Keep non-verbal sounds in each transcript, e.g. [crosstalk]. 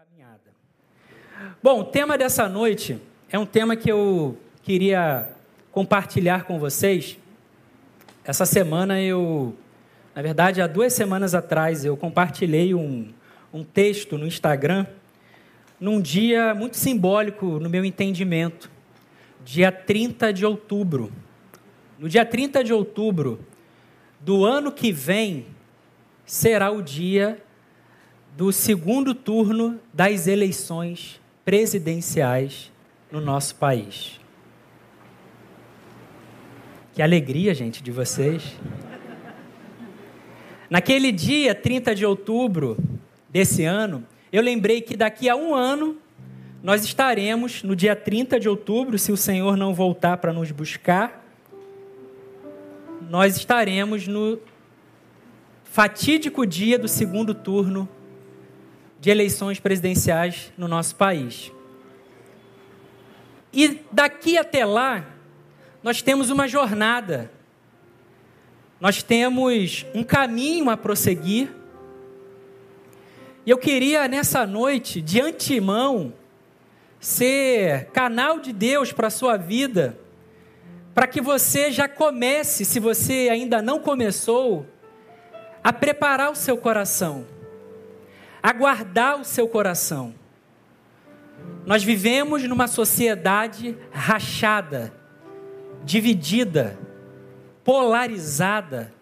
caminhada. Bom, o tema dessa noite é um tema que eu queria compartilhar com vocês. Essa semana eu, na verdade, há duas semanas atrás, eu compartilhei um, um texto no Instagram num dia muito simbólico no meu entendimento, dia 30 de outubro. No dia 30 de outubro do ano que vem será o dia do segundo turno das eleições presidenciais no nosso país. Que alegria, gente, de vocês. Naquele dia, 30 de outubro desse ano, eu lembrei que daqui a um ano nós estaremos no dia 30 de outubro, se o Senhor não voltar para nos buscar, nós estaremos no fatídico dia do segundo turno de eleições presidenciais no nosso país. E daqui até lá, nós temos uma jornada, nós temos um caminho a prosseguir. E eu queria nessa noite, de antemão, ser canal de Deus para a sua vida, para que você já comece, se você ainda não começou, a preparar o seu coração a guardar o seu coração. Nós vivemos numa sociedade rachada, dividida, polarizada.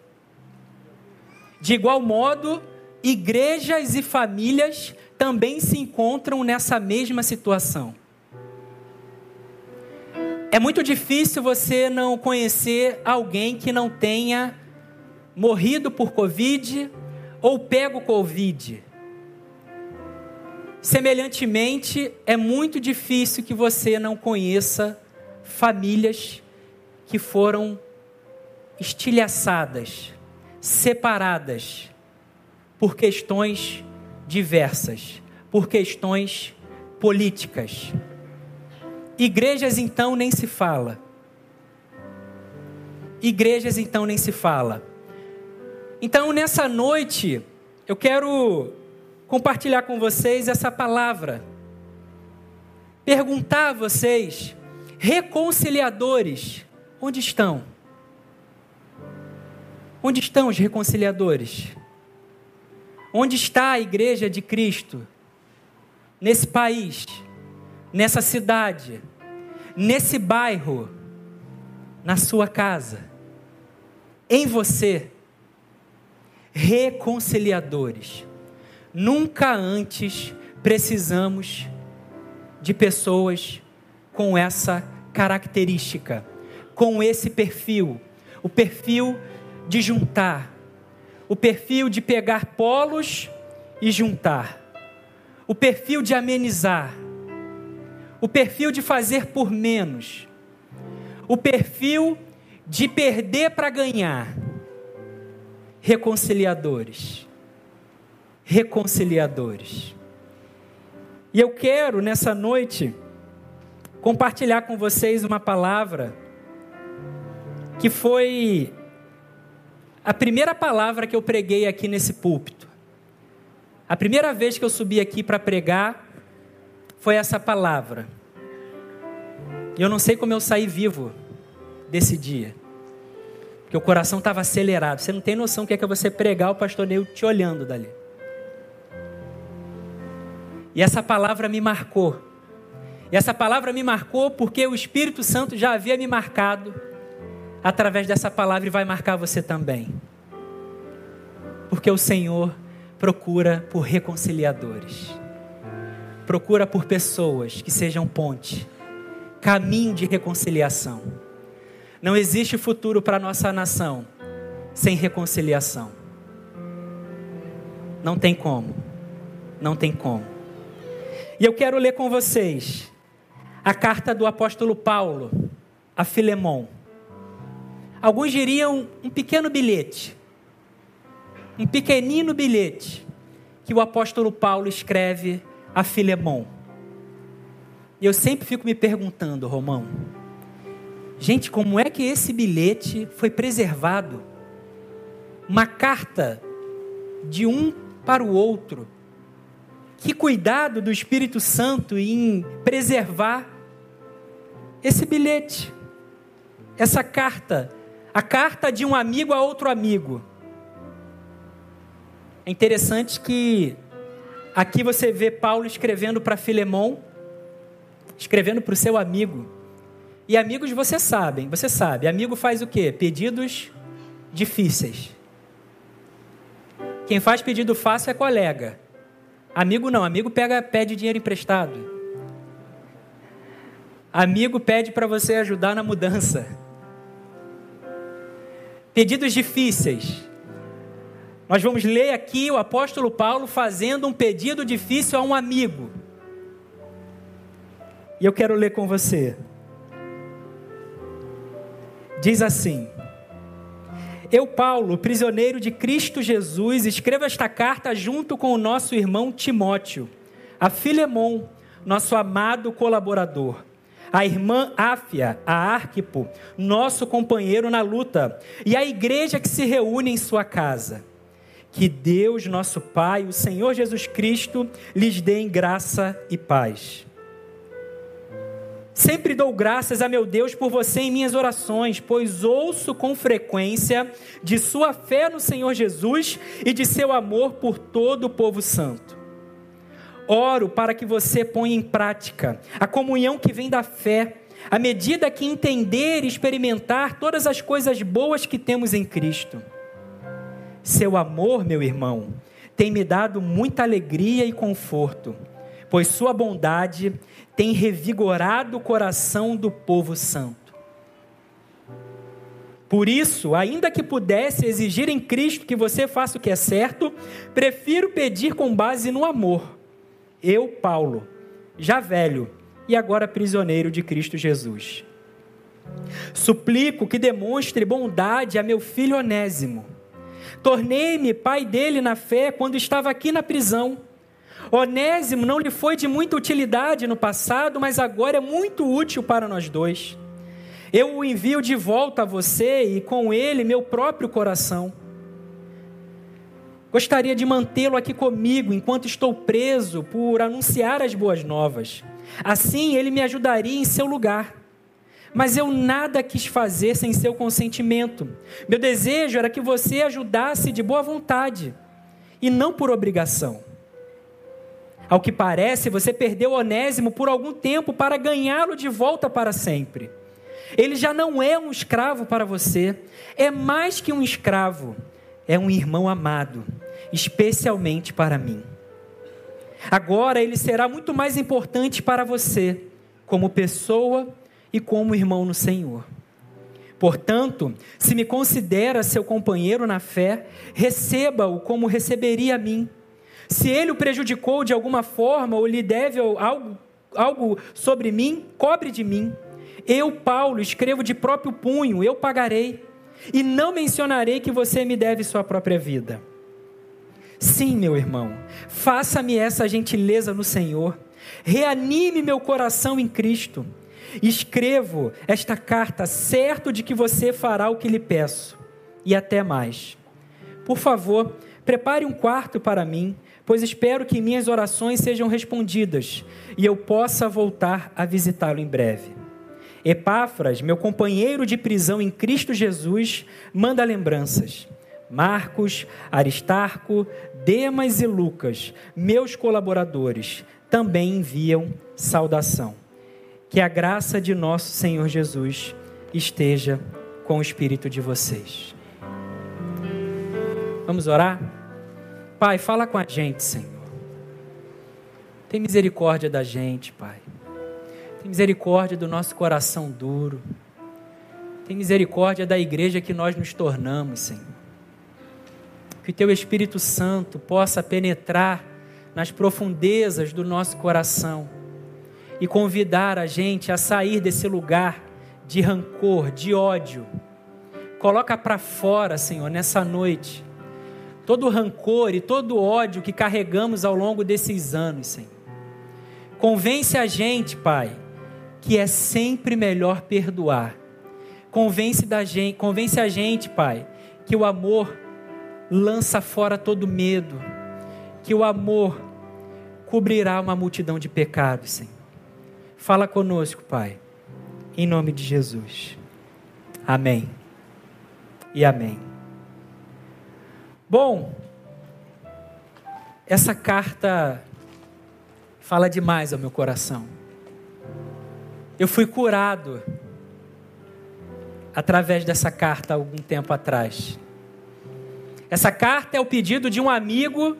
De igual modo, igrejas e famílias também se encontram nessa mesma situação. É muito difícil você não conhecer alguém que não tenha morrido por Covid ou pego Covid. Semelhantemente, é muito difícil que você não conheça famílias que foram estilhaçadas, separadas por questões diversas, por questões políticas. Igrejas então nem se fala. Igrejas então nem se fala. Então nessa noite eu quero compartilhar com vocês essa palavra. Perguntar a vocês, reconciliadores, onde estão? Onde estão os reconciliadores? Onde está a igreja de Cristo? Nesse país, nessa cidade, nesse bairro, na sua casa, em você, reconciliadores. Nunca antes precisamos de pessoas com essa característica, com esse perfil, o perfil de juntar, o perfil de pegar polos e juntar, o perfil de amenizar, o perfil de fazer por menos, o perfil de perder para ganhar. Reconciliadores reconciliadores. E eu quero nessa noite compartilhar com vocês uma palavra que foi a primeira palavra que eu preguei aqui nesse púlpito. A primeira vez que eu subi aqui para pregar foi essa palavra. E eu não sei como eu saí vivo desse dia. Porque o coração estava acelerado. Você não tem noção o que é, que você pregar o pastor Neil te olhando dali. E essa palavra me marcou. E essa palavra me marcou porque o Espírito Santo já havia me marcado através dessa palavra e vai marcar você também. Porque o Senhor procura por reconciliadores. Procura por pessoas que sejam ponte, caminho de reconciliação. Não existe futuro para nossa nação sem reconciliação. Não tem como. Não tem como. E eu quero ler com vocês a carta do apóstolo Paulo a Filemon. Alguns diriam um pequeno bilhete, um pequenino bilhete que o apóstolo Paulo escreve a Filemon. E eu sempre fico me perguntando, Romão, gente, como é que esse bilhete foi preservado? Uma carta de um para o outro que cuidado do Espírito Santo em preservar esse bilhete, essa carta, a carta de um amigo a outro amigo. É interessante que aqui você vê Paulo escrevendo para Filemão, escrevendo para o seu amigo. E amigos você sabem, você sabe, amigo faz o quê? Pedidos difíceis. Quem faz pedido fácil é colega. Amigo não, amigo pega, pede dinheiro emprestado. Amigo pede para você ajudar na mudança. Pedidos difíceis. Nós vamos ler aqui o apóstolo Paulo fazendo um pedido difícil a um amigo. E eu quero ler com você. Diz assim: eu, Paulo, prisioneiro de Cristo Jesus, escrevo esta carta junto com o nosso irmão Timóteo, a Filemon, nosso amado colaborador, a irmã Áfia, a Arquipo, nosso companheiro na luta, e a igreja que se reúne em sua casa. Que Deus, nosso Pai, o Senhor Jesus Cristo, lhes dê graça e paz. Sempre dou graças a meu Deus por você em minhas orações, pois ouço com frequência de sua fé no Senhor Jesus e de seu amor por todo o povo santo. Oro para que você ponha em prática a comunhão que vem da fé, à medida que entender e experimentar todas as coisas boas que temos em Cristo. Seu amor, meu irmão, tem me dado muita alegria e conforto, pois sua bondade tem revigorado o coração do povo santo. Por isso, ainda que pudesse exigir em Cristo que você faça o que é certo, prefiro pedir com base no amor. Eu, Paulo, já velho e agora prisioneiro de Cristo Jesus. Suplico que demonstre bondade a meu filho Onésimo. Tornei-me pai dele na fé quando estava aqui na prisão Onésimo não lhe foi de muita utilidade no passado, mas agora é muito útil para nós dois. Eu o envio de volta a você e com ele meu próprio coração. Gostaria de mantê-lo aqui comigo enquanto estou preso por anunciar as boas novas. Assim ele me ajudaria em seu lugar. Mas eu nada quis fazer sem seu consentimento. Meu desejo era que você ajudasse de boa vontade e não por obrigação. Ao que parece, você perdeu Onésimo por algum tempo para ganhá-lo de volta para sempre. Ele já não é um escravo para você, é mais que um escravo, é um irmão amado, especialmente para mim. Agora ele será muito mais importante para você, como pessoa e como irmão no Senhor. Portanto, se me considera seu companheiro na fé, receba-o como receberia a mim se ele o prejudicou de alguma forma ou lhe deve algo, algo sobre mim, cobre de mim. Eu, Paulo, escrevo de próprio punho, eu pagarei. E não mencionarei que você me deve sua própria vida. Sim, meu irmão, faça-me essa gentileza no Senhor. Reanime meu coração em Cristo. Escrevo esta carta certo de que você fará o que lhe peço. E até mais. Por favor, prepare um quarto para mim pois espero que minhas orações sejam respondidas e eu possa voltar a visitá-lo em breve. Epáfras, meu companheiro de prisão em Cristo Jesus, manda lembranças. Marcos, Aristarco, Demas e Lucas, meus colaboradores, também enviam saudação. Que a graça de nosso Senhor Jesus esteja com o espírito de vocês. Vamos orar? Pai, fala com a gente, Senhor. Tem misericórdia da gente, Pai. Tem misericórdia do nosso coração duro. Tem misericórdia da igreja que nós nos tornamos, Senhor. Que Teu Espírito Santo possa penetrar nas profundezas do nosso coração e convidar a gente a sair desse lugar de rancor, de ódio. Coloca para fora, Senhor, nessa noite todo rancor e todo ódio que carregamos ao longo desses anos, Senhor. Convence a gente, Pai, que é sempre melhor perdoar. Convence, da gente, convence a gente, Pai, que o amor lança fora todo medo, que o amor cobrirá uma multidão de pecados, Senhor. Fala conosco, Pai, em nome de Jesus. Amém. E amém. Bom, essa carta fala demais ao meu coração. Eu fui curado através dessa carta algum tempo atrás. Essa carta é o pedido de um amigo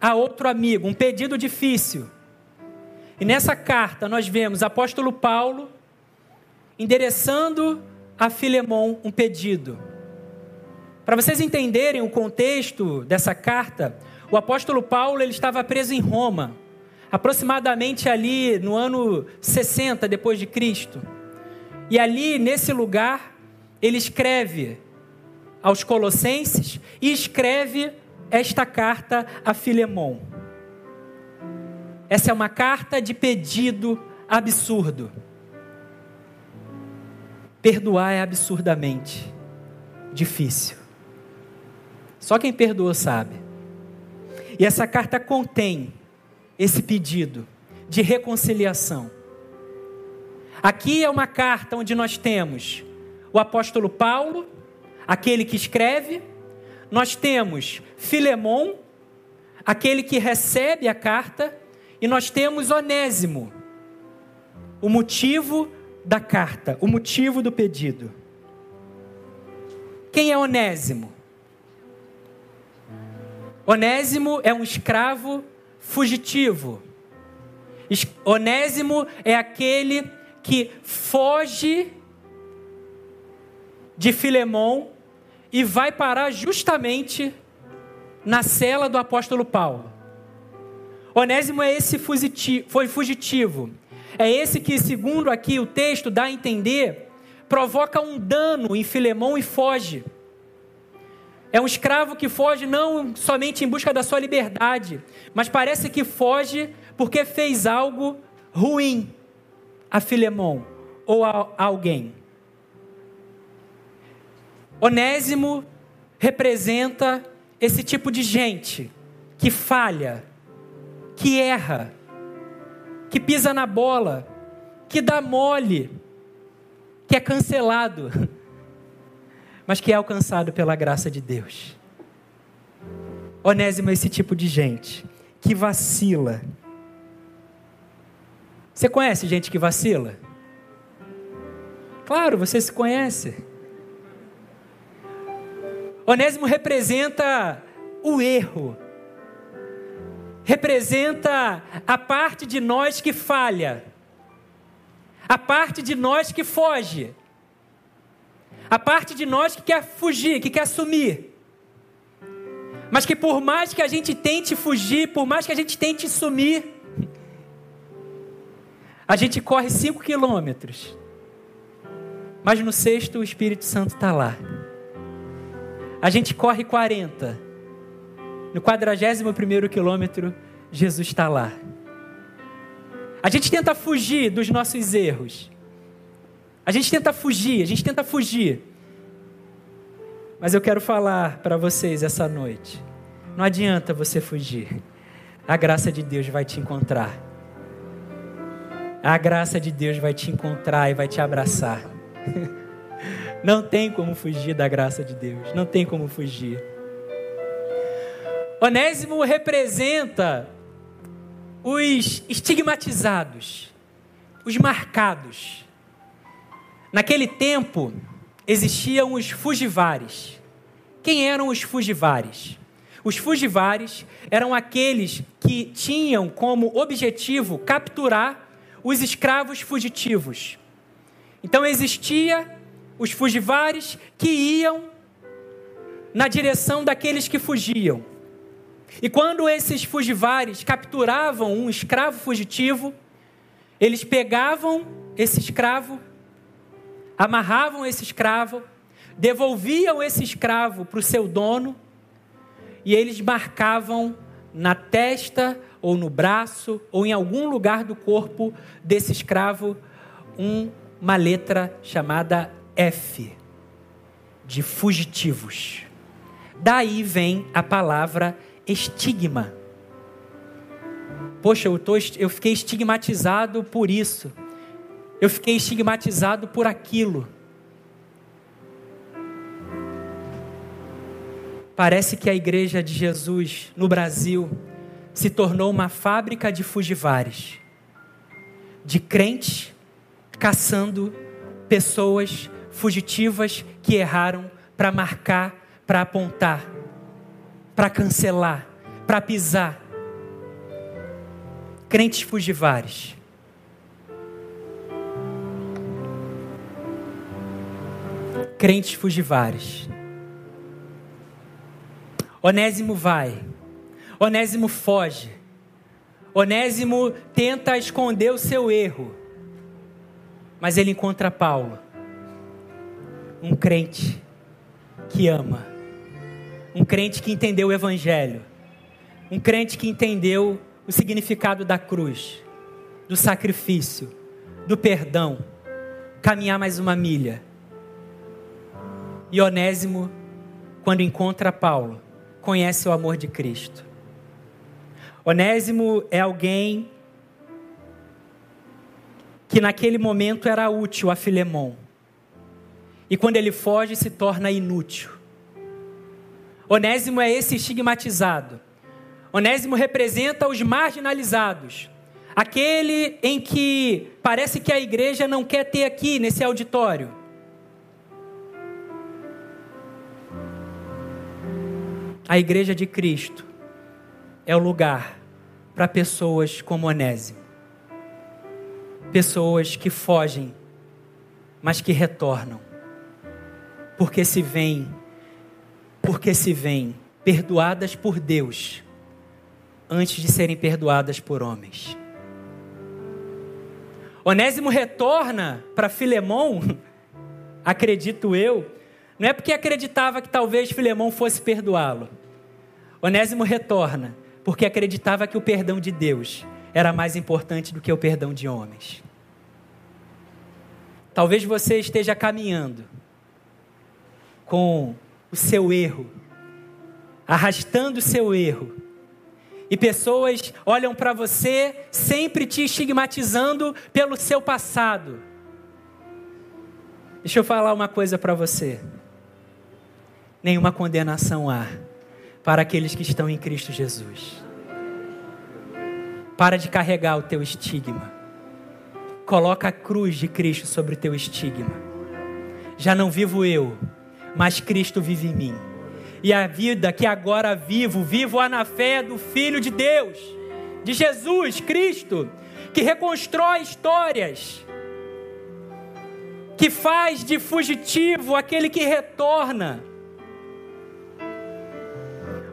a outro amigo, um pedido difícil. E nessa carta nós vemos apóstolo Paulo endereçando a Filemon um pedido. Para vocês entenderem o contexto dessa carta, o apóstolo Paulo ele estava preso em Roma, aproximadamente ali no ano 60 depois de Cristo. E ali nesse lugar ele escreve aos Colossenses e escreve esta carta a Filemon. Essa é uma carta de pedido absurdo. Perdoar é absurdamente difícil. Só quem perdoou sabe. E essa carta contém esse pedido de reconciliação. Aqui é uma carta onde nós temos o apóstolo Paulo, aquele que escreve, nós temos Filemon, aquele que recebe a carta, e nós temos Onésimo, o motivo da carta, o motivo do pedido. Quem é Onésimo? Onésimo é um escravo fugitivo. Onésimo é aquele que foge de Filemon e vai parar justamente na cela do apóstolo Paulo. Onésimo é esse fugitivo, foi fugitivo. É esse que, segundo aqui o texto dá a entender, provoca um dano em Filemão e foge. É um escravo que foge não somente em busca da sua liberdade, mas parece que foge porque fez algo ruim a Filemão ou a alguém. Onésimo representa esse tipo de gente que falha, que erra, que pisa na bola, que dá mole, que é cancelado, [laughs] mas que é alcançado pela graça de Deus. Onésimo é esse tipo de gente que vacila. Você conhece gente que vacila? Claro, você se conhece. Onésimo representa o erro, representa a parte de nós que falha, a parte de nós que foge, a parte de nós que quer fugir, que quer sumir. Mas que por mais que a gente tente fugir, por mais que a gente tente sumir, a gente corre cinco quilômetros. Mas no sexto o Espírito Santo está lá. A gente corre 40. No 41 quilômetro, Jesus está lá. A gente tenta fugir dos nossos erros. A gente tenta fugir, a gente tenta fugir. Mas eu quero falar para vocês essa noite. Não adianta você fugir. A graça de Deus vai te encontrar. A graça de Deus vai te encontrar e vai te abraçar. [laughs] Não tem como fugir da graça de Deus. Não tem como fugir. Onésimo representa os estigmatizados, os marcados. Naquele tempo existiam os fugivares. Quem eram os fugivares? Os fugivares eram aqueles que tinham como objetivo capturar os escravos fugitivos. Então existia os fugivares que iam na direção daqueles que fugiam. E quando esses fugivares capturavam um escravo fugitivo, eles pegavam esse escravo, amarravam esse escravo, devolviam esse escravo para o seu dono e eles marcavam na testa ou no braço ou em algum lugar do corpo desse escravo um, uma letra chamada F, de fugitivos. Daí vem a palavra estigma. Poxa, eu, tô, eu fiquei estigmatizado por isso. Eu fiquei estigmatizado por aquilo. Parece que a igreja de Jesus no Brasil se tornou uma fábrica de fugivares, de crentes caçando pessoas fugitivas que erraram para marcar, para apontar, para cancelar, para pisar. Crentes fugivares. Crentes fugivares. Onésimo vai. Onésimo foge. Onésimo tenta esconder o seu erro. Mas ele encontra Paulo, um crente que ama, um crente que entendeu o Evangelho, um crente que entendeu o significado da cruz, do sacrifício, do perdão, caminhar mais uma milha. E Onésimo, quando encontra Paulo, conhece o amor de Cristo. Onésimo é alguém que naquele momento era útil a Filemão. E quando ele foge, se torna inútil. Onésimo é esse estigmatizado. Onésimo representa os marginalizados. Aquele em que parece que a igreja não quer ter aqui nesse auditório. A igreja de Cristo é o lugar para pessoas como Onésimo. Pessoas que fogem, mas que retornam. Porque se vêm, porque se vêm perdoadas por Deus antes de serem perdoadas por homens. Onésimo retorna para Filemão, [laughs] acredito eu, não é porque acreditava que talvez Filemão fosse perdoá-lo. Onésimo retorna porque acreditava que o perdão de Deus era mais importante do que o perdão de homens. Talvez você esteja caminhando com o seu erro, arrastando o seu erro, e pessoas olham para você sempre te estigmatizando pelo seu passado. Deixa eu falar uma coisa para você. Nenhuma condenação há para aqueles que estão em Cristo Jesus. Para de carregar o teu estigma. Coloca a cruz de Cristo sobre o teu estigma. Já não vivo eu, mas Cristo vive em mim. E a vida que agora vivo, vivo-a na fé do Filho de Deus, de Jesus Cristo, que reconstrói histórias, que faz de fugitivo aquele que retorna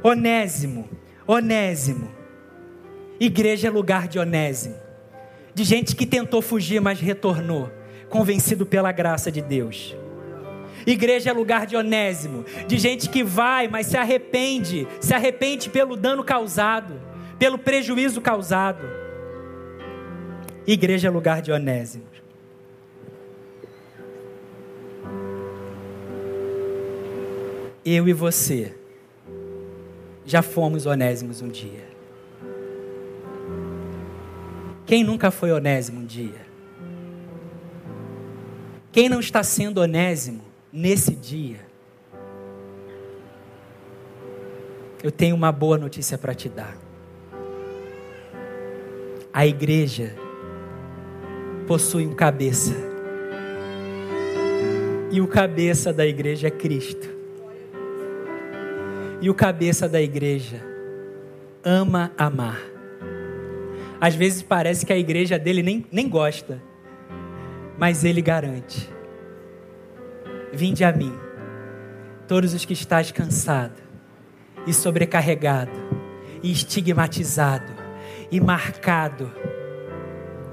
Onésimo, Onésimo. Igreja é lugar de Onésimo. De gente que tentou fugir, mas retornou, convencido pela graça de Deus. Igreja é lugar de Onésimo, de gente que vai, mas se arrepende, se arrepende pelo dano causado, pelo prejuízo causado. Igreja é lugar de Onésimo. Eu e você já fomos onésimos um dia. Quem nunca foi onésimo um dia? Quem não está sendo onésimo nesse dia? Eu tenho uma boa notícia para te dar. A igreja possui um cabeça. E o cabeça da igreja é Cristo e o cabeça da igreja ama amar. Às vezes parece que a igreja dele nem, nem gosta, mas ele garante: Vinde a mim, todos os que estáis cansado e sobrecarregado, e estigmatizado, e marcado,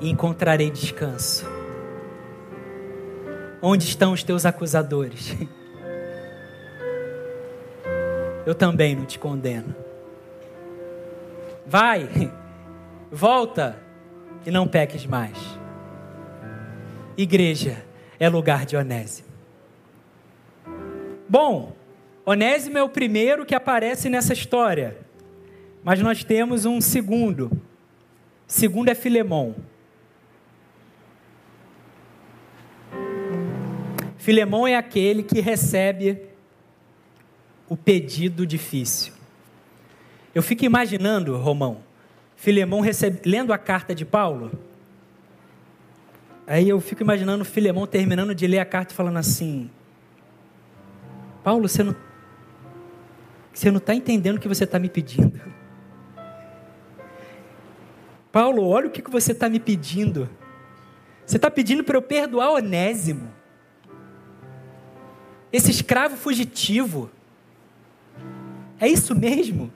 e encontrarei descanso. Onde estão os teus acusadores? [laughs] eu também não te condeno. Vai, [laughs] volta e não peques mais. Igreja é lugar de Onésimo. Bom, Onésimo é o primeiro que aparece nessa história, mas nós temos um segundo. segundo é Filemão. Filemão é aquele que recebe o pedido difícil. Eu fico imaginando, Romão, Filemão recebe, lendo a carta de Paulo. Aí eu fico imaginando Filemão terminando de ler a carta falando assim: Paulo, você não você não está entendendo o que você está me pedindo. Paulo, olha o que você está me pedindo. Você está pedindo para eu perdoar Onésimo, esse escravo fugitivo. É isso mesmo?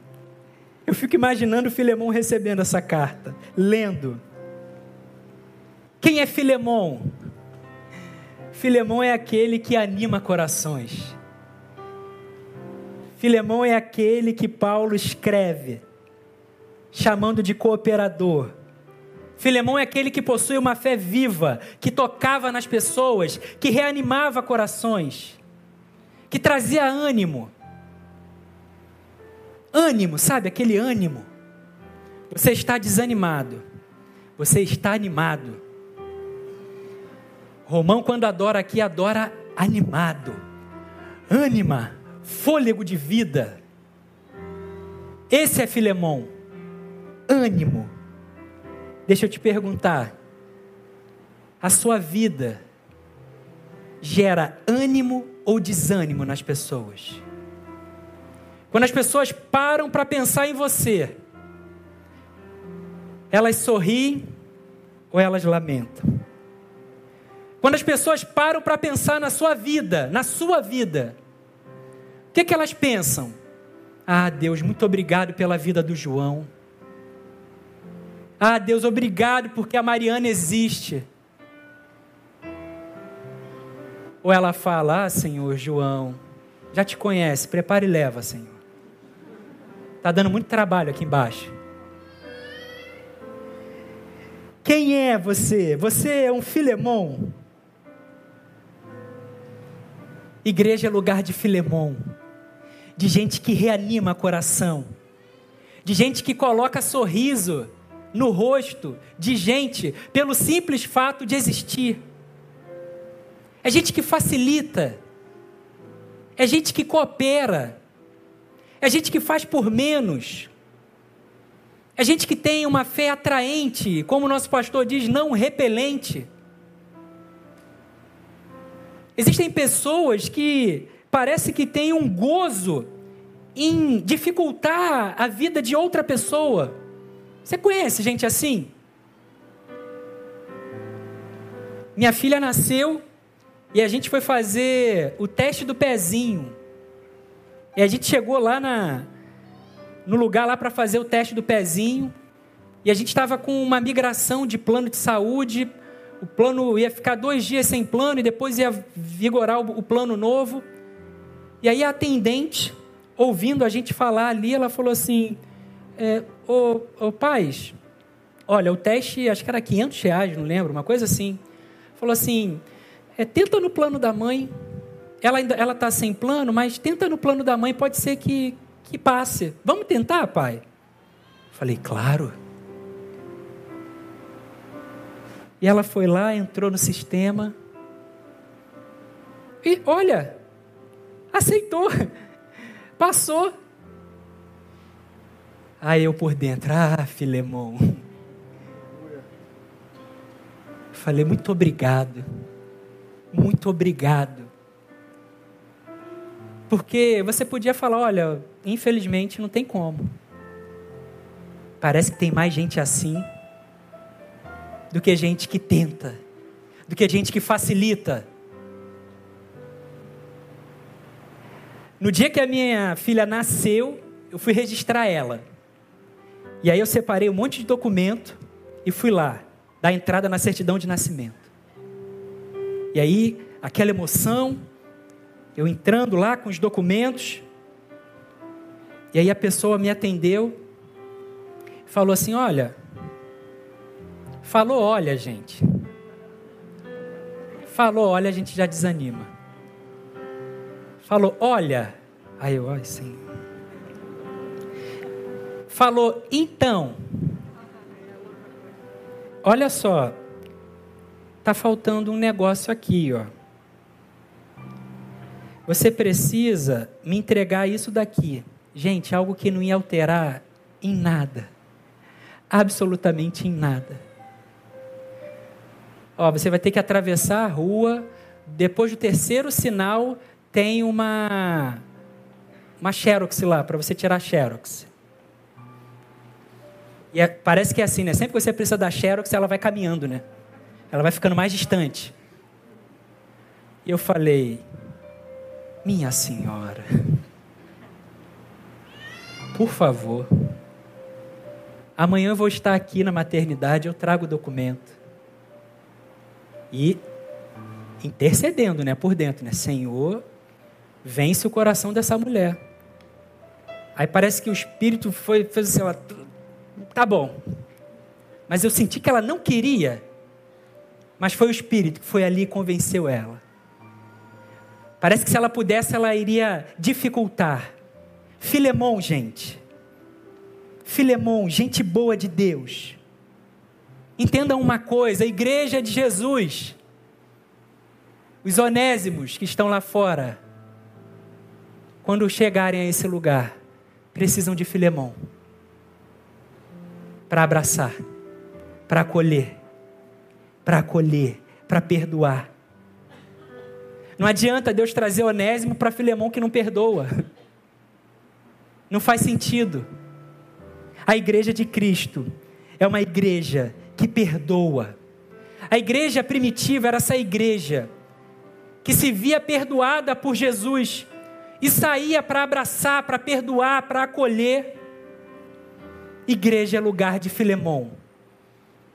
Eu fico imaginando Filemão recebendo essa carta, lendo. Quem é Filemão? Filemão é aquele que anima corações. Filemão é aquele que Paulo escreve, chamando de cooperador. Filemão é aquele que possui uma fé viva, que tocava nas pessoas, que reanimava corações, que trazia ânimo. Ânimo, sabe? Aquele ânimo. Você está desanimado, você está animado. Romão, quando adora aqui, adora animado. Ânima fôlego de vida. Esse é Filemão. Ânimo. Deixa eu te perguntar. A sua vida gera ânimo ou desânimo nas pessoas? Quando as pessoas param para pensar em você, elas sorriem ou elas lamentam? Quando as pessoas param para pensar na sua vida, na sua vida, que, que elas pensam? Ah, Deus, muito obrigado pela vida do João. Ah, Deus, obrigado porque a Mariana existe. Ou ela fala: Ah, Senhor, João, já te conhece, prepara e leva, Senhor. Está dando muito trabalho aqui embaixo. Quem é você? Você é um Filemão. Igreja é lugar de Filemão de gente que reanima coração, de gente que coloca sorriso no rosto de gente pelo simples fato de existir. É gente que facilita, é gente que coopera, é gente que faz por menos. É gente que tem uma fé atraente, como o nosso pastor diz, não repelente. Existem pessoas que parece que tem um gozo em dificultar a vida de outra pessoa. Você conhece gente assim? Minha filha nasceu e a gente foi fazer o teste do pezinho. E a gente chegou lá na, no lugar lá para fazer o teste do pezinho. E a gente estava com uma migração de plano de saúde. O plano ia ficar dois dias sem plano e depois ia vigorar o, o plano novo. E aí a atendente, ouvindo a gente falar ali, ela falou assim: é, ô, ô olha, o teste acho que era 500 reais, não lembro, uma coisa assim. Falou assim: é, tenta no plano da mãe. Ela ainda ela está sem plano, mas tenta no plano da mãe, pode ser que, que passe. Vamos tentar, pai? Falei, claro. E ela foi lá, entrou no sistema. E olha, aceitou, [laughs] passou. Aí eu por dentro, ah, Filemão. Falei, muito obrigado, muito obrigado. Porque você podia falar, olha, infelizmente não tem como. Parece que tem mais gente assim do que gente que tenta, do que gente que facilita No dia que a minha filha nasceu, eu fui registrar ela. E aí eu separei um monte de documento e fui lá, dar entrada na certidão de nascimento. E aí, aquela emoção, eu entrando lá com os documentos, e aí a pessoa me atendeu, falou assim: Olha, falou, olha, gente. Falou, olha, a gente já desanima falou: Olha. Aí eu, ai, sim. Falou: Então. olha só, tá faltando um negócio aqui, ó. Você precisa me entregar isso daqui. Gente, algo que não ia alterar em nada. Absolutamente em nada. Ó, você vai ter que atravessar a rua. Depois do terceiro sinal, tem uma uma xerox lá para você tirar a xerox. E é, parece que é assim, né? Sempre que você precisa da xerox, ela vai caminhando, né? Ela vai ficando mais distante. E eu falei, minha senhora, por favor, amanhã eu vou estar aqui na maternidade, eu trago o documento. E intercedendo, né, por dentro, né? Senhor, vence o coração dessa mulher. Aí parece que o espírito foi, fez assim, ela, tá bom. Mas eu senti que ela não queria. Mas foi o espírito que foi ali e convenceu ela. Parece que se ela pudesse, ela iria dificultar. Filemão, gente. Filemão, gente boa de Deus. Entendam uma coisa: a igreja de Jesus, os onésimos que estão lá fora, quando chegarem a esse lugar, precisam de Filemão para abraçar, para acolher, para acolher, para perdoar. Não adianta Deus trazer Onésimo para Filemão que não perdoa. Não faz sentido. A igreja de Cristo é uma igreja que perdoa. A igreja primitiva era essa igreja que se via perdoada por Jesus e saía para abraçar, para perdoar, para acolher. Igreja é lugar de Filemão,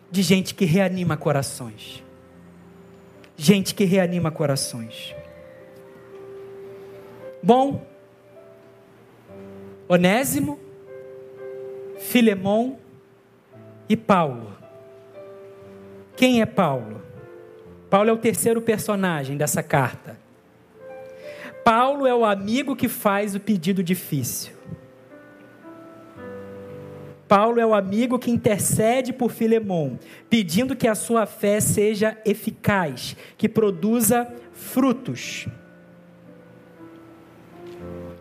de gente que reanima corações. Gente que reanima corações. Bom, Onésimo, Filemão e Paulo. Quem é Paulo? Paulo é o terceiro personagem dessa carta. Paulo é o amigo que faz o pedido difícil. Paulo é o amigo que intercede por Filemão, pedindo que a sua fé seja eficaz, que produza frutos.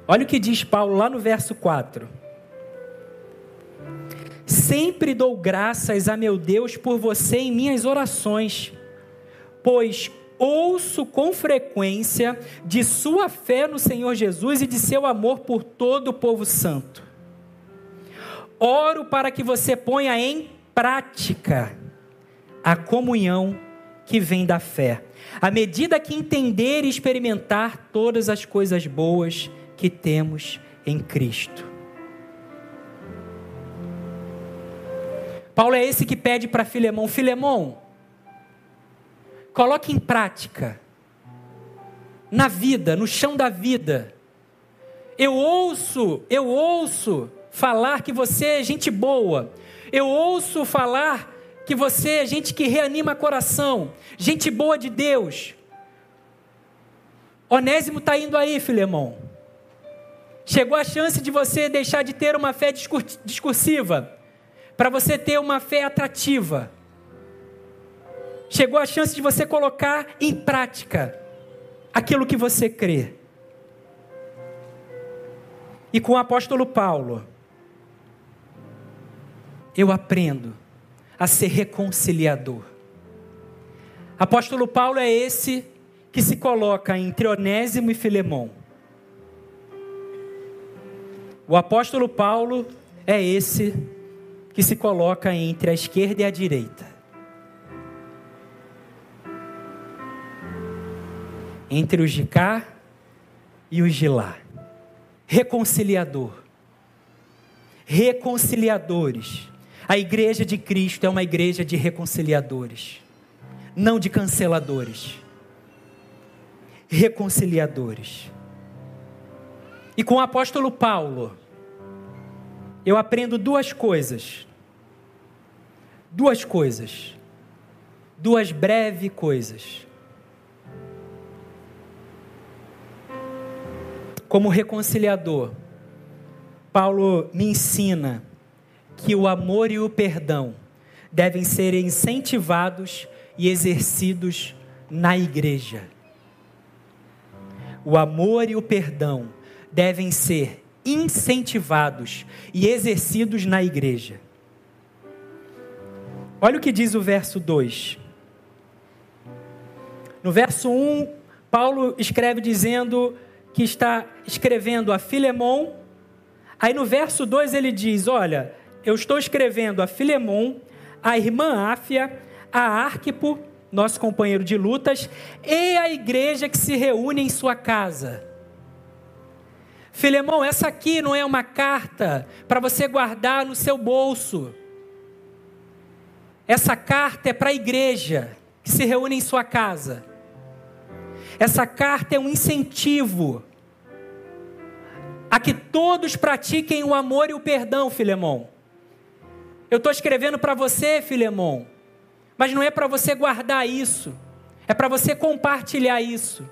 Olha o que diz Paulo lá no verso 4. Sempre dou graças a meu Deus por você em minhas orações, pois ouço com frequência de sua fé no Senhor Jesus e de seu amor por todo o povo santo. Oro para que você ponha em prática a comunhão que vem da fé, à medida que entender e experimentar todas as coisas boas que temos em Cristo. Paulo é esse que pede para Filemão: Filemão, Coloque em prática. Na vida, no chão da vida. Eu ouço, eu ouço falar que você é gente boa. Eu ouço falar que você é gente que reanima coração, gente boa de Deus. Onésimo está indo aí, Filemão. Chegou a chance de você deixar de ter uma fé discursiva, para você ter uma fé atrativa. Chegou a chance de você colocar em prática aquilo que você crê. E com o apóstolo Paulo, eu aprendo a ser reconciliador. Apóstolo Paulo é esse que se coloca entre Onésimo e Filemão. O apóstolo Paulo é esse que se coloca entre a esquerda e a direita. entre os de cá e os de lá. Reconciliador. Reconciliadores. A igreja de Cristo é uma igreja de reconciliadores, não de canceladores. Reconciliadores. E com o apóstolo Paulo, eu aprendo duas coisas. Duas coisas. Duas breves coisas. Como reconciliador, Paulo me ensina que o amor e o perdão devem ser incentivados e exercidos na igreja. O amor e o perdão devem ser incentivados e exercidos na igreja. Olha o que diz o verso 2. No verso 1, Paulo escreve dizendo que está escrevendo a Filemon. Aí no verso 2 ele diz: Olha, eu estou escrevendo a Filemon, a irmã Áfia, a Arquipo, nosso companheiro de lutas, e a igreja que se reúne em sua casa. Filemão, essa aqui não é uma carta para você guardar no seu bolso. Essa carta é para a igreja que se reúne em sua casa. Essa carta é um incentivo a que todos pratiquem o amor e o perdão, Filemão. Eu estou escrevendo para você, Filemão, mas não é para você guardar isso, é para você compartilhar isso.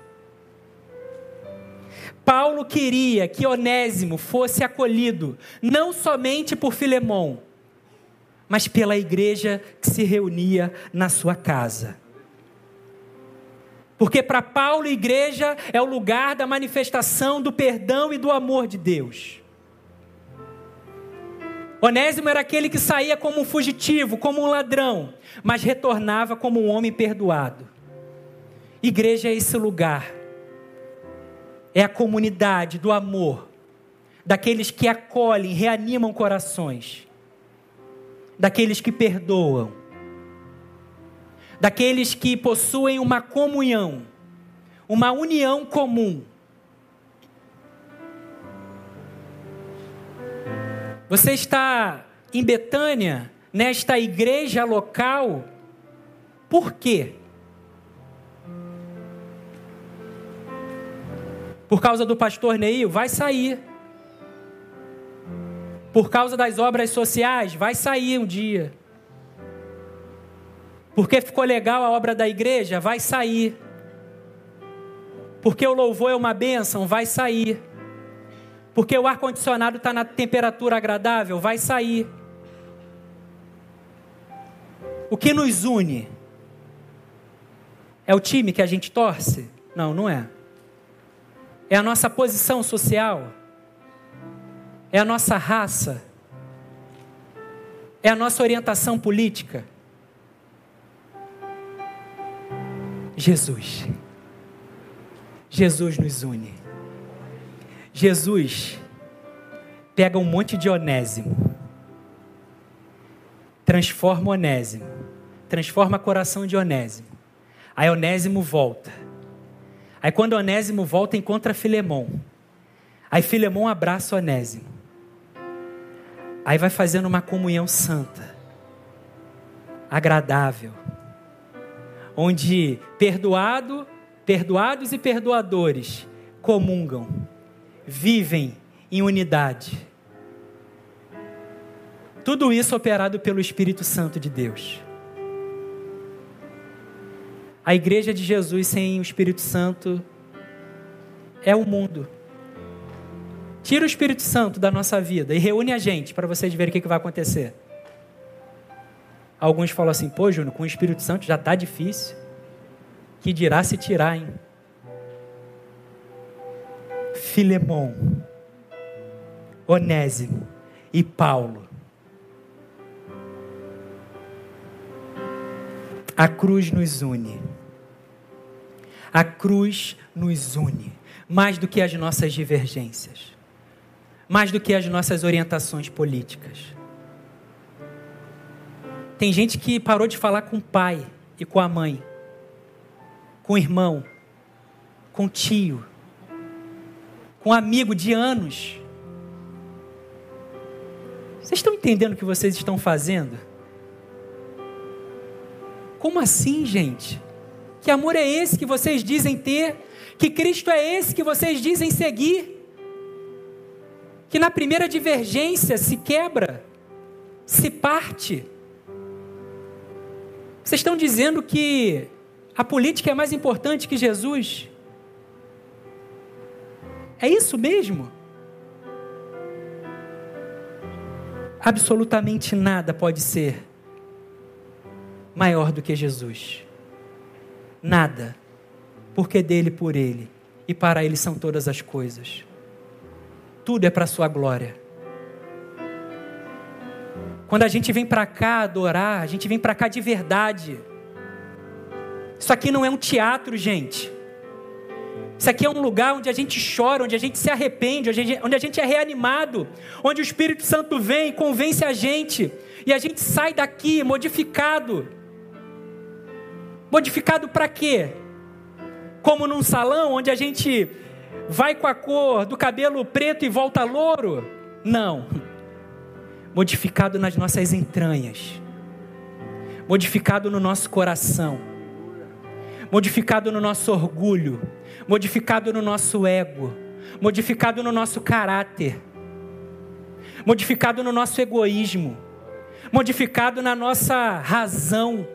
Paulo queria que Onésimo fosse acolhido não somente por Filemão, mas pela igreja que se reunia na sua casa. Porque para Paulo, igreja é o lugar da manifestação do perdão e do amor de Deus. Onésimo era aquele que saía como um fugitivo, como um ladrão, mas retornava como um homem perdoado. Igreja é esse lugar, é a comunidade do amor, daqueles que acolhem, reanimam corações, daqueles que perdoam, daqueles que possuem uma comunhão, uma união comum Você está em Betânia, nesta igreja local, por quê? Por causa do pastor Neil? Vai sair. Por causa das obras sociais? Vai sair um dia. Porque ficou legal a obra da igreja? Vai sair. Porque o louvor é uma bênção? Vai sair. Porque o ar-condicionado está na temperatura agradável, vai sair. O que nos une? É o time que a gente torce? Não, não é. É a nossa posição social? É a nossa raça? É a nossa orientação política? Jesus. Jesus nos une. Jesus pega um monte de onésimo, transforma onésimo, transforma coração de onésimo. Aí onésimo volta. Aí quando onésimo volta, encontra Filemão. Aí Filemão abraça onésimo. Aí vai fazendo uma comunhão santa, agradável, onde perdoado, perdoados e perdoadores comungam vivem em unidade. Tudo isso operado pelo Espírito Santo de Deus. A igreja de Jesus sem o Espírito Santo é o mundo. Tira o Espírito Santo da nossa vida e reúne a gente para vocês verem o que, vai acontecer. Alguns falam assim, pô, Júnior, com o Espírito Santo já está difícil. Que dirá se tirar, hein? Filemão, Onésimo e Paulo. A cruz nos une. A cruz nos une. Mais do que as nossas divergências. Mais do que as nossas orientações políticas. Tem gente que parou de falar com o pai e com a mãe, com o irmão, com o tio, com um amigo de anos. Vocês estão entendendo o que vocês estão fazendo? Como assim, gente? Que amor é esse que vocês dizem ter? Que Cristo é esse que vocês dizem seguir? Que na primeira divergência se quebra, se parte. Vocês estão dizendo que a política é mais importante que Jesus? É isso mesmo? Absolutamente nada pode ser maior do que Jesus. Nada. Porque dele, por ele e para ele são todas as coisas. Tudo é para a sua glória. Quando a gente vem para cá adorar, a gente vem para cá de verdade. Isso aqui não é um teatro, gente. Isso aqui é um lugar onde a gente chora, onde a gente se arrepende, onde a gente, é reanimado, onde o Espírito Santo vem e convence a gente, e a gente sai daqui modificado. Modificado para quê? Como num salão onde a gente vai com a cor do cabelo preto e volta louro? Não. Modificado nas nossas entranhas, modificado no nosso coração modificado no nosso orgulho, modificado no nosso ego, modificado no nosso caráter, modificado no nosso egoísmo, modificado na nossa razão.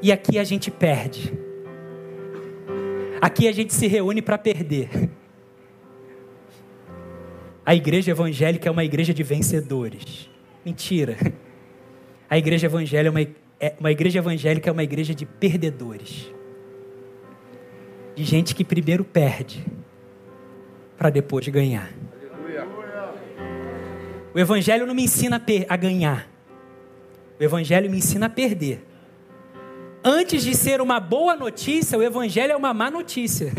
E aqui a gente perde. Aqui a gente se reúne para perder. A igreja evangélica é uma igreja de vencedores. Mentira. A igreja evangélica é uma é, uma igreja evangélica é uma igreja de perdedores. De gente que primeiro perde para depois ganhar. O evangelho não me ensina a, a ganhar. O evangelho me ensina a perder. Antes de ser uma boa notícia, o evangelho é uma má notícia.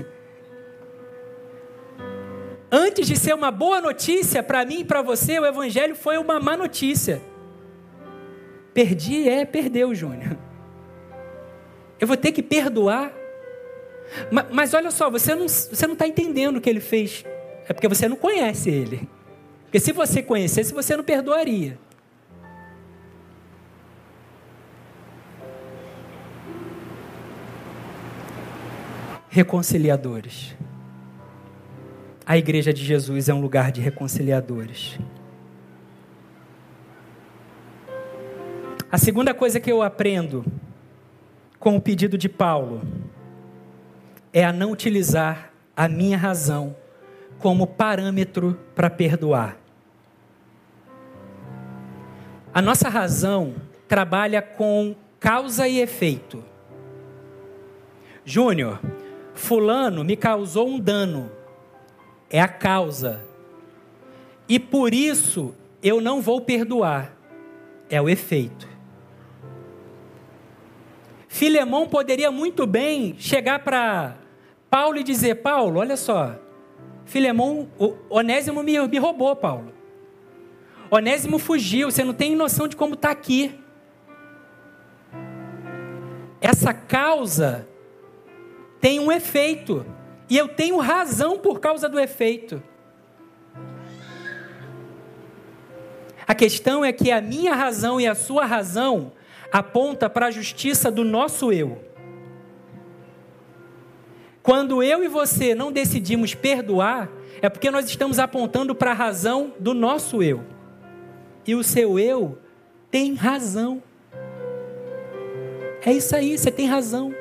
Antes de ser uma boa notícia para mim e para você, o evangelho foi uma má notícia. Perdi é, perdeu, Júnior. Eu vou ter que perdoar. Mas, mas olha só, você não está tá entendendo o que ele fez. É porque você não conhece ele. Porque se você conhecesse, você não perdoaria. Reconciliadores. A igreja de Jesus é um lugar de reconciliadores. A segunda coisa que eu aprendo com o pedido de Paulo é a não utilizar a minha razão como parâmetro para perdoar. A nossa razão trabalha com causa e efeito. Júnior, Fulano me causou um dano, é a causa, e por isso eu não vou perdoar, é o efeito. Filemão poderia muito bem chegar para Paulo e dizer: Paulo, olha só, Filemão, Onésimo me, me roubou, Paulo. Onésimo fugiu, você não tem noção de como está aqui. Essa causa tem um efeito, e eu tenho razão por causa do efeito. A questão é que a minha razão e a sua razão aponta para a justiça do nosso eu. Quando eu e você não decidimos perdoar, é porque nós estamos apontando para a razão do nosso eu. E o seu eu tem razão. É isso aí, você tem razão.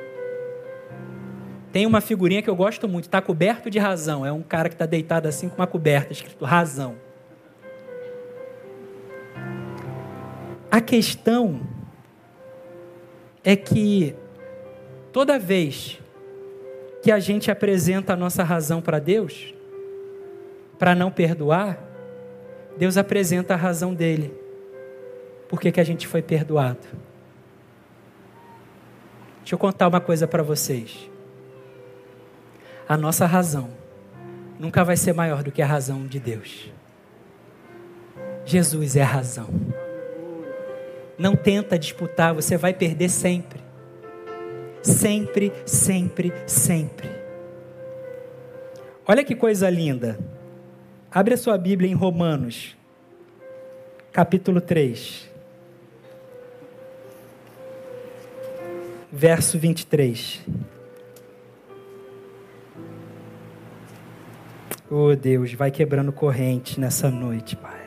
Tem uma figurinha que eu gosto muito, está coberto de razão. É um cara que está deitado assim com uma coberta, escrito razão. A questão é que toda vez que a gente apresenta a nossa razão para Deus, para não perdoar, Deus apresenta a razão dele. Por que, que a gente foi perdoado? Deixa eu contar uma coisa para vocês. A nossa razão nunca vai ser maior do que a razão de Deus. Jesus é a razão. Não tenta disputar, você vai perder sempre. Sempre, sempre, sempre. Olha que coisa linda. Abre a sua Bíblia em Romanos, capítulo 3. Verso 23. Oh Deus, vai quebrando corrente nessa noite, Pai.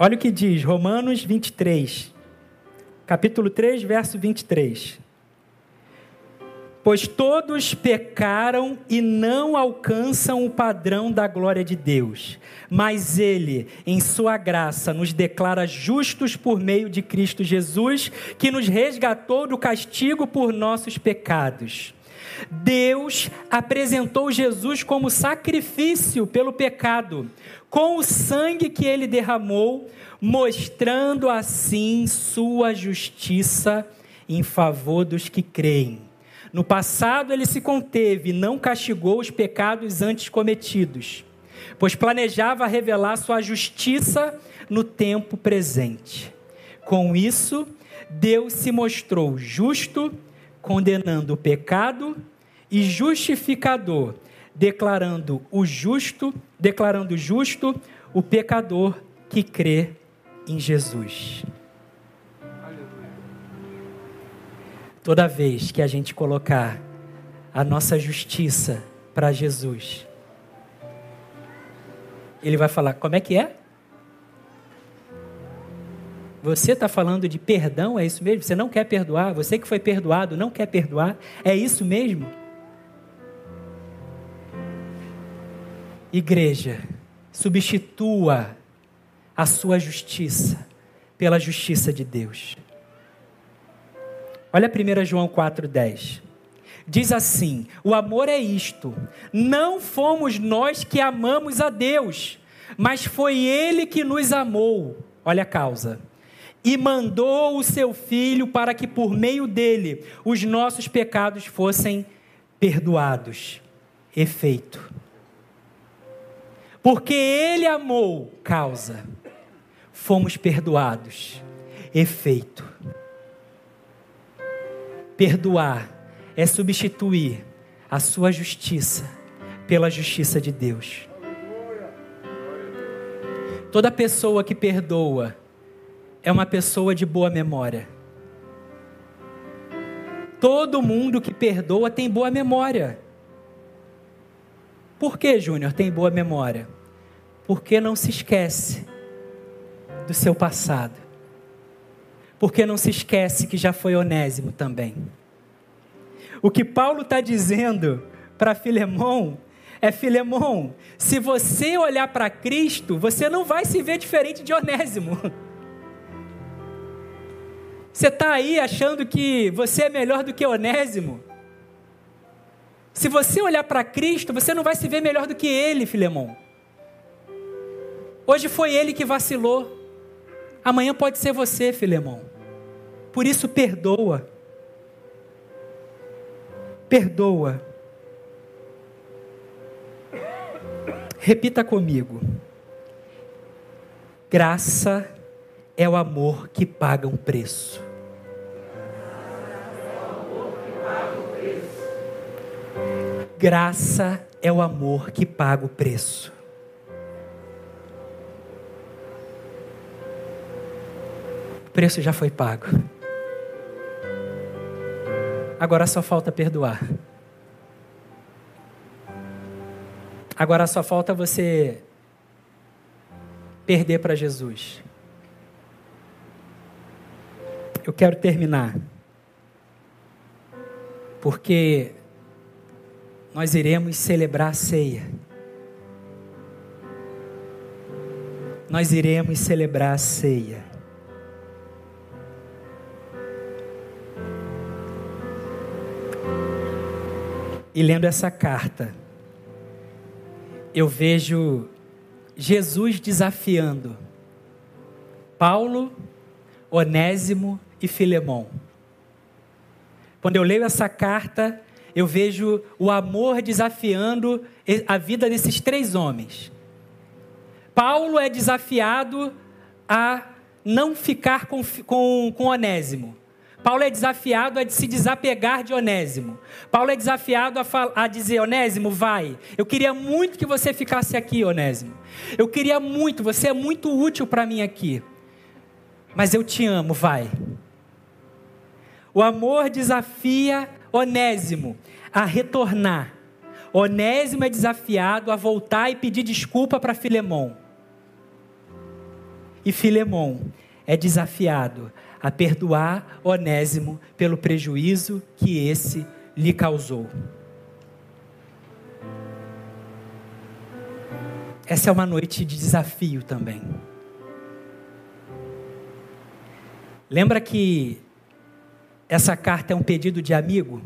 Olha o que diz Romanos 23, capítulo 3, verso 23. Pois todos pecaram e não alcançam o padrão da glória de Deus. Mas Ele, em Sua graça, nos declara justos por meio de Cristo Jesus, que nos resgatou do castigo por nossos pecados. Deus apresentou Jesus como sacrifício pelo pecado, com o sangue que ele derramou, mostrando assim sua justiça em favor dos que creem. No passado ele se conteve, não castigou os pecados antes cometidos, pois planejava revelar sua justiça no tempo presente. Com isso, Deus se mostrou justo, condenando o pecado, e justificador, declarando o justo, declarando justo o pecador que crê em Jesus. Toda vez que a gente colocar a nossa justiça para Jesus, ele vai falar: como é que é? Você está falando de perdão, é isso mesmo? Você não quer perdoar? Você que foi perdoado não quer perdoar? É isso mesmo? Igreja, substitua a sua justiça pela justiça de Deus. Olha 1 João 4,10. Diz assim: o amor é isto, não fomos nós que amamos a Deus, mas foi Ele que nos amou. Olha a causa. E mandou o seu Filho para que por meio dele os nossos pecados fossem perdoados. Efeito. Porque Ele amou, causa. Fomos perdoados. Efeito Perdoar é substituir a sua justiça pela justiça de Deus. Toda pessoa que perdoa é uma pessoa de boa memória. Todo mundo que perdoa tem boa memória. Por que, Júnior, tem boa memória? Porque não se esquece do seu passado porque não se esquece que já foi onésimo também. O que Paulo está dizendo para Filemão é: Filemão, se você olhar para Cristo, você não vai se ver diferente de Onésimo. Você está aí achando que você é melhor do que Onésimo? Se você olhar para Cristo, você não vai se ver melhor do que ele, Filemão. Hoje foi ele que vacilou. Amanhã pode ser você, Filemão. Por isso, perdoa. Perdoa. Repita comigo. Graça é o amor que paga um preço. Graça é o amor que paga o preço. Preço já foi pago. Agora só falta perdoar. Agora só falta você perder para Jesus. Eu quero terminar. Porque nós iremos celebrar a ceia. Nós iremos celebrar a ceia. E lendo essa carta, eu vejo Jesus desafiando Paulo, Onésimo e Filemão. Quando eu leio essa carta, eu vejo o amor desafiando a vida desses três homens. Paulo é desafiado a não ficar com, com, com Onésimo. Paulo é desafiado a se desapegar de Onésimo. Paulo é desafiado a, a, dizer: Onésimo, vai. Eu queria muito que você ficasse aqui, Onésimo. Eu queria muito, você é muito útil para mim aqui. Mas eu te amo, vai. O amor desafia Onésimo a retornar. Onésimo é desafiado a voltar e pedir desculpa para Filemão. E Filemão é desafiado a perdoar Onésimo pelo prejuízo que esse lhe causou. Essa é uma noite de desafio também. Lembra que essa carta é um pedido de amigo?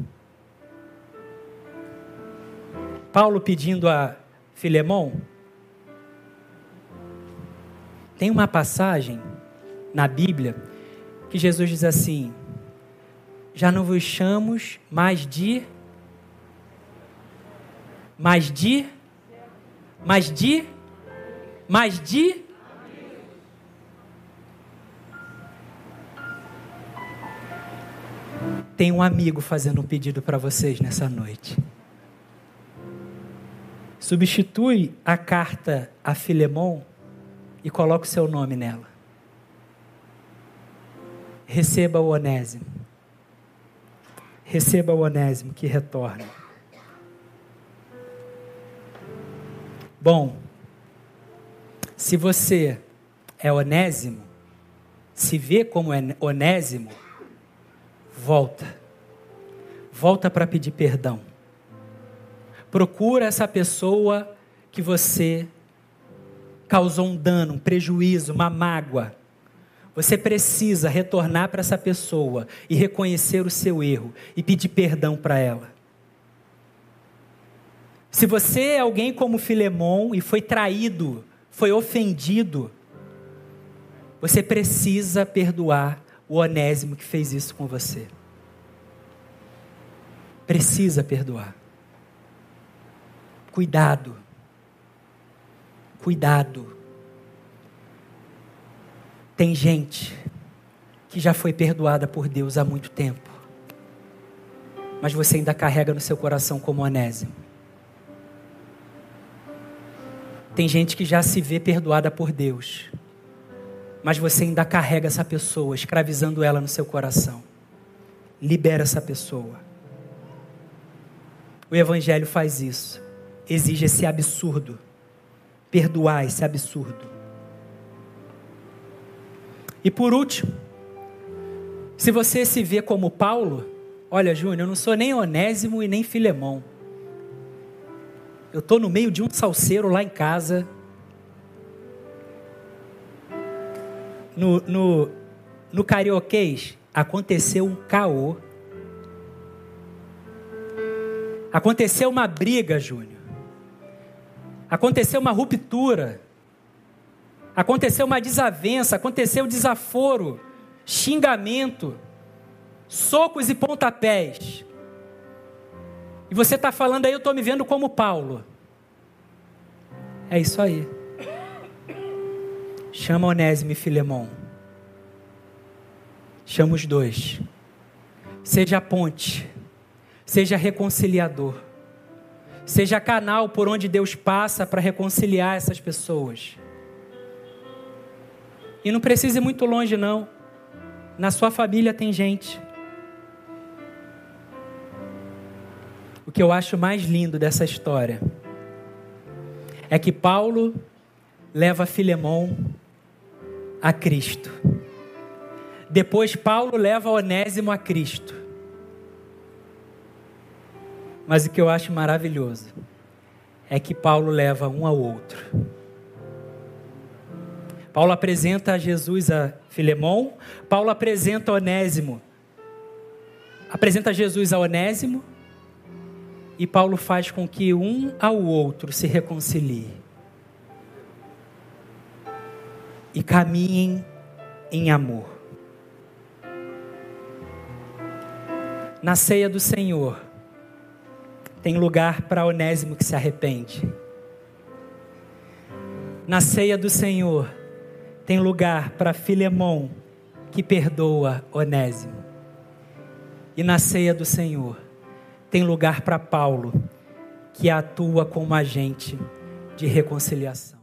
Paulo pedindo a Filemão. Tem uma passagem na Bíblia que Jesus diz assim: Já não vos chamamos mais de. Mais de. Mais de. Mais de. Tem um amigo fazendo um pedido para vocês nessa noite. Substitui a carta a Filemon e coloque o seu nome nela. Receba o onésimo. Receba o onésimo que retorna. Bom, se você é onésimo, se vê como é onésimo, volta. Volta para pedir perdão. Procura essa pessoa que você causou um dano, um prejuízo, uma mágoa. Você precisa retornar para essa pessoa e reconhecer o seu erro e pedir perdão para ela. Se você é alguém como Filemon e foi traído, foi ofendido, você precisa perdoar o Onésimo que fez isso com você. Precisa perdoar. Cuidado. Cuidado. Tem gente que já foi perdoada por Deus há muito tempo, mas você ainda carrega no seu coração como Onésimo. Tem gente que já se vê perdoada por Deus, mas você ainda carrega essa pessoa, escravizando ela no seu coração. Libera essa pessoa. O Evangelho faz isso, exige esse absurdo, perdoar esse absurdo. E por último, se você se vê como Paulo, olha, Júnior, eu não sou nem Onésimo e nem Filemão. Eu estou no meio de um salseiro lá em casa. No, no, no carioquês, aconteceu um caô. Aconteceu uma briga, Júnior. Aconteceu uma ruptura. Aconteceu uma desavença. Aconteceu desaforo, xingamento, socos e pontapés. E você está falando aí, eu estou me vendo como Paulo. É isso aí. Chama Onésimo e Filemão. Chama os dois. Seja ponte. Seja reconciliador. Seja canal por onde Deus passa para reconciliar essas pessoas. E não precisa ir muito longe, não. Na sua família tem gente o que eu acho mais lindo dessa história é que Paulo leva Filemão a Cristo. Depois Paulo leva Onésimo a Cristo. Mas o que eu acho maravilhoso é que Paulo leva um ao outro. Paulo apresenta Jesus a Filemão, Paulo apresenta Onésimo. Apresenta Jesus a Onésimo e Paulo faz com que um ao outro se reconcilie e caminhem em amor. Na ceia do Senhor, tem lugar para Onésimo que se arrepende. Na ceia do Senhor, tem lugar para Filemão que perdoa Onésimo. E na ceia do Senhor, tem lugar para Paulo, que atua como agente de reconciliação.